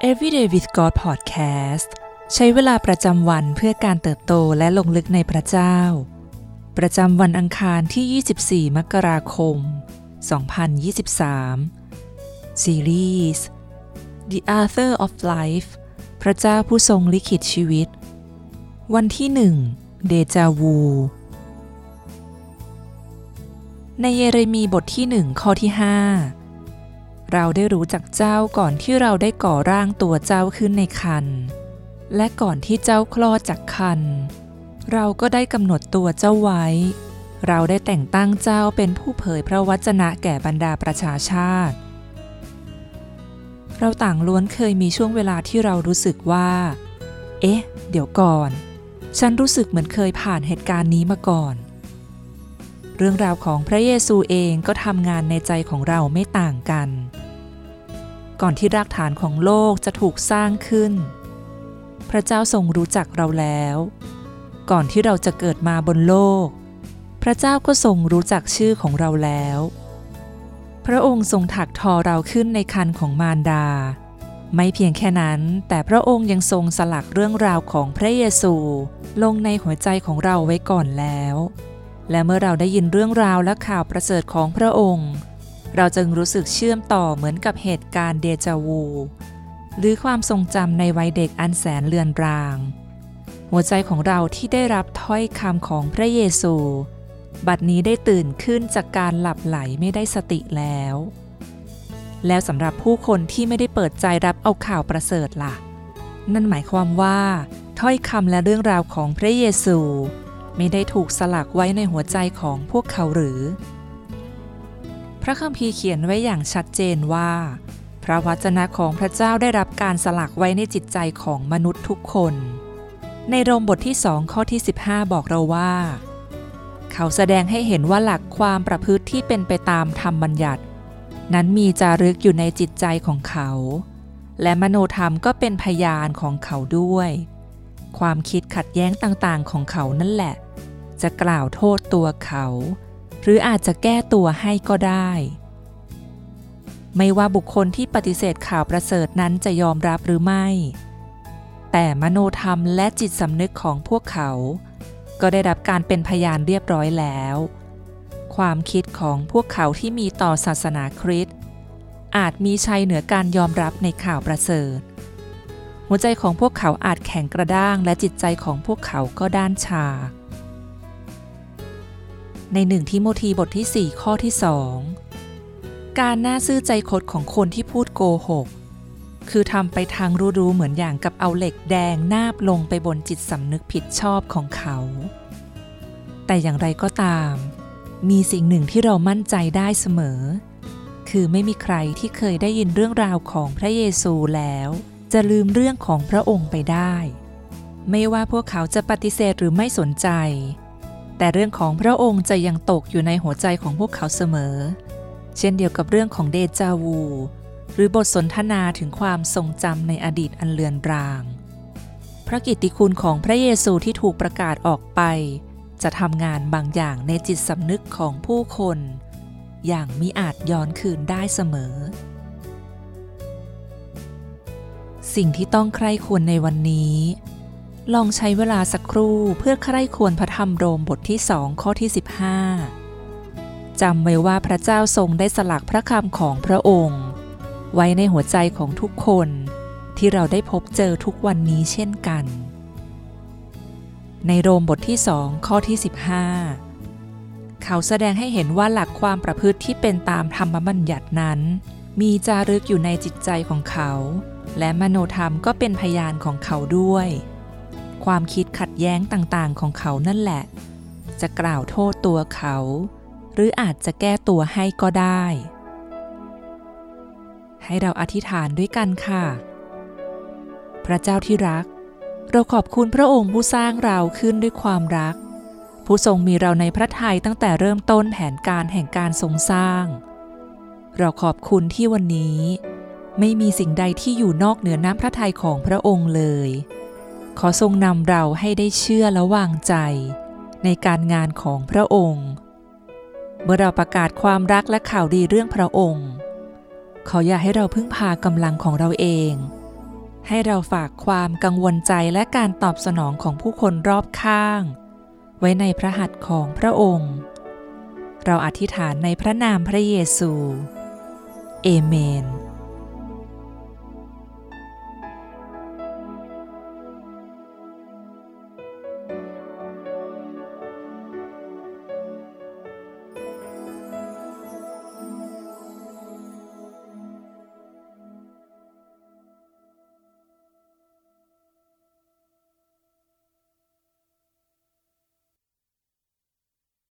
Everyday with God Podcast ใช้เวลาประจำวันเพื่อการเติบโตและลงลึกในพระเจ้า ประจำวันอังคารที่ 24 มกราคม 2023 ซีรีส์ The Author of Life พระเจ้าผู้ทรงลิขิตชีวิต วันที่หนึ่งเดจาวู ในเยเรมีบทที่หนึ่งข้อที่ 5 เราได้รู้จักเจ้าก่อนที่เราได้ก่อร่างตัวเจ้าขึ้นในคัน และก่อนที่เจ้าคลอดจากคัน เราก็ได้กำหนดตัวเจ้าไว้ เราได้แต่งตั้งเจ้าเป็นผู้เผยพระวจนะแก่บรรดาประชาชาติ เราต่างล้วนเคยมีช่วงเวลาที่เรารู้สึกว่า เอ๊ะ เดี๋ยวก่อน ฉันรู้สึกเหมือนเคยผ่านเหตุการณ์นี้มาก่อน เรื่องราวของพระเยซูเองก็ทำงานในใจของเราไม่ต่างกัน ก่อนที่รากฐานของโลกจะถูกสร้างขึ้น พระเจ้าทรงรู้จักเราแล้ว ก่อนที่เราจะเกิดมาบนโลก พระเจ้าก็ทรงรู้จักชื่อของเราแล้ว พระองค์ทรงถักทอเราขึ้นในคันของมารดา ไม่เพียงแค่นั้น แต่พระองค์ยังทรงสลักเรื่องราวของพระเยซู ลงในหัวใจของเราไว้ก่อนแล้ว และเมื่อเราได้ยินเรื่องราวและข่าวประเสริฐของพระองค์ เราจึงรู้สึกเชื่อมต่อเหมือนกับเหตุการณ์เดจาวู หรือความทรงจำในวัยเด็กอันแสนเลือนราง หัวใจของเราที่ได้รับถ้อยคำของพระเยซู บัดนี้ได้ตื่นขึ้นจากการหลับไหลไม่ได้สติแล้ว แล้วสำหรับผู้คนที่ไม่ได้เปิดใจรับเอาข่าวประเสริฐละ่ะ นั่นหมายความว่า ถ้อยคำและเรื่องราวของพระเยซู ไม่ได้ถูกสลักไว้ในหัวใจของพวกเขาหรือ พระคัมภีร์เขียนไว้อย่างชัดเจนว่า พระวจนะของพระเจ้าได้รับการสลักไว้ในจิตใจของมนุษย์ทุกคน ในโรมบทที่สองข้อที่ 15 บอกเราว่า เขาแสดงให้เห็นว่าหลักความประพฤติที่เป็นไปตามธรรมบัญญัติ นั้นมีจารึกอยู่ในจิตใจของเขา และมโนธรรมก็เป็นพยานของเขาด้วยความคิดขัดแย้งต่างๆของเขานั่นแหละ จะกล่าวโทษตัวเขา หรืออาจจะแก้ตัวให้ก็ได้ ไม่ว่าบุคคลที่ปฏิเสธข่าวประเสริฐนั้นจะยอมรับหรือไม่ แต่มโนธรรมและจิตสำนึกของพวกเขา ก็ได้รับการเป็นพยานเรียบร้อยแล้ว ความคิดของพวกเขาที่มีต่อศาสนาคริสต์อาจมีชัยเหนือการยอมรับในข่าวประเสริฐ หัวใจของพวกเขาอาจแข็งกระด้างและจิตใจของพวกเขาก็ด้านชา ในหนึ่งทิโมธีบทที่ 4 ข้อที่สองการน่าซื่อใจคดของคนที่พูดโกหก คือทำไปทางรู้ๆเหมือนอย่างกับเอาเหล็กแดงนาบลงไปบนจิตสำนึกผิดชอบของเขา แต่อย่างไรก็ตาม มีสิ่งหนึ่งที่เรามั่นใจได้เสมอ คือไม่มีใครที่เคยได้ยินเรื่องราวของพระเยซูแล้ว จะลืมเรื่องของพระองค์ไปได้ ไม่ว่าพวกเขาจะปฏิเสธหรือไม่สนใจ แต่เรื่องของพระองค์จะยังตกอยู่ในหัวใจของพวกเขาเสมอ เช่นเดียวกับเรื่องของเดจาวู หรือบทสนทนาถึงความทรงจำในอดีตอันเลือนราง พระกิตติคุณของพระเยซูที่ถูกประกาศออกไป จะทำงานบางอย่างในจิตสำนึกของผู้คน อย่างมิอาจย้อนคืนได้เสมอ สิ่งที่ต้องใคร่ควรในวันนี้ ลองใช้เวลาสักครู่เพื่อใคร่ควรพระธรรมโรมบทที่สองข้อที่ 15จำไว้ว่าพระเจ้าทรงได้สลักพระคำของพระองค์ ไว้ในหัวใจของทุกคนที่เราได้พบเจอทุกวันนี้เช่นกัน ในโรมบทที่สองข้อที่ 15 เขาแสดงให้เห็นว่าหลักความประพฤติที่เป็นตามธรรมบัญญัตินั้น มีจารึกอยู่ในจิตใจของเขา และมโนธรรมก็เป็นพยานของเขาด้วย ความคิดขัดแย้งต่างๆ ของเขานั่นแหละ จะกล่าวโทษตัวเขา หรืออาจจะแก้ตัวให้ก็ได้ ให้เราอธิษฐานด้วยกันค่ะ พระเจ้าที่รัก เราขอบคุณพระองค์ผู้สร้างเราขึ้นด้วยความรัก ผู้ทรงมีเราในพระทัยตั้งแต่เริ่มต้นแผนการแห่งการทรงสร้าง เราขอบคุณที่วันนี้ ไม่มีสิ่งใดที่อยู่นอกเหนือน้ำพระทัยของพระองค์เลย ขอทรงนำเราให้ได้เชื่อและวางใจ ในการงานของพระองค์ เมื่อเราประกาศความรักและข่าวดีเรื่องพระองค์ขออย่าให้เราพึ่งพากำลังของเราเอง ให้เราฝากความกังวลใจและการตอบสนองของผู้คนรอบข้าง ไว้ในพระหัตถ์ของพระองค์ เราอธิษฐานในพระนามพระเยซู เอเมน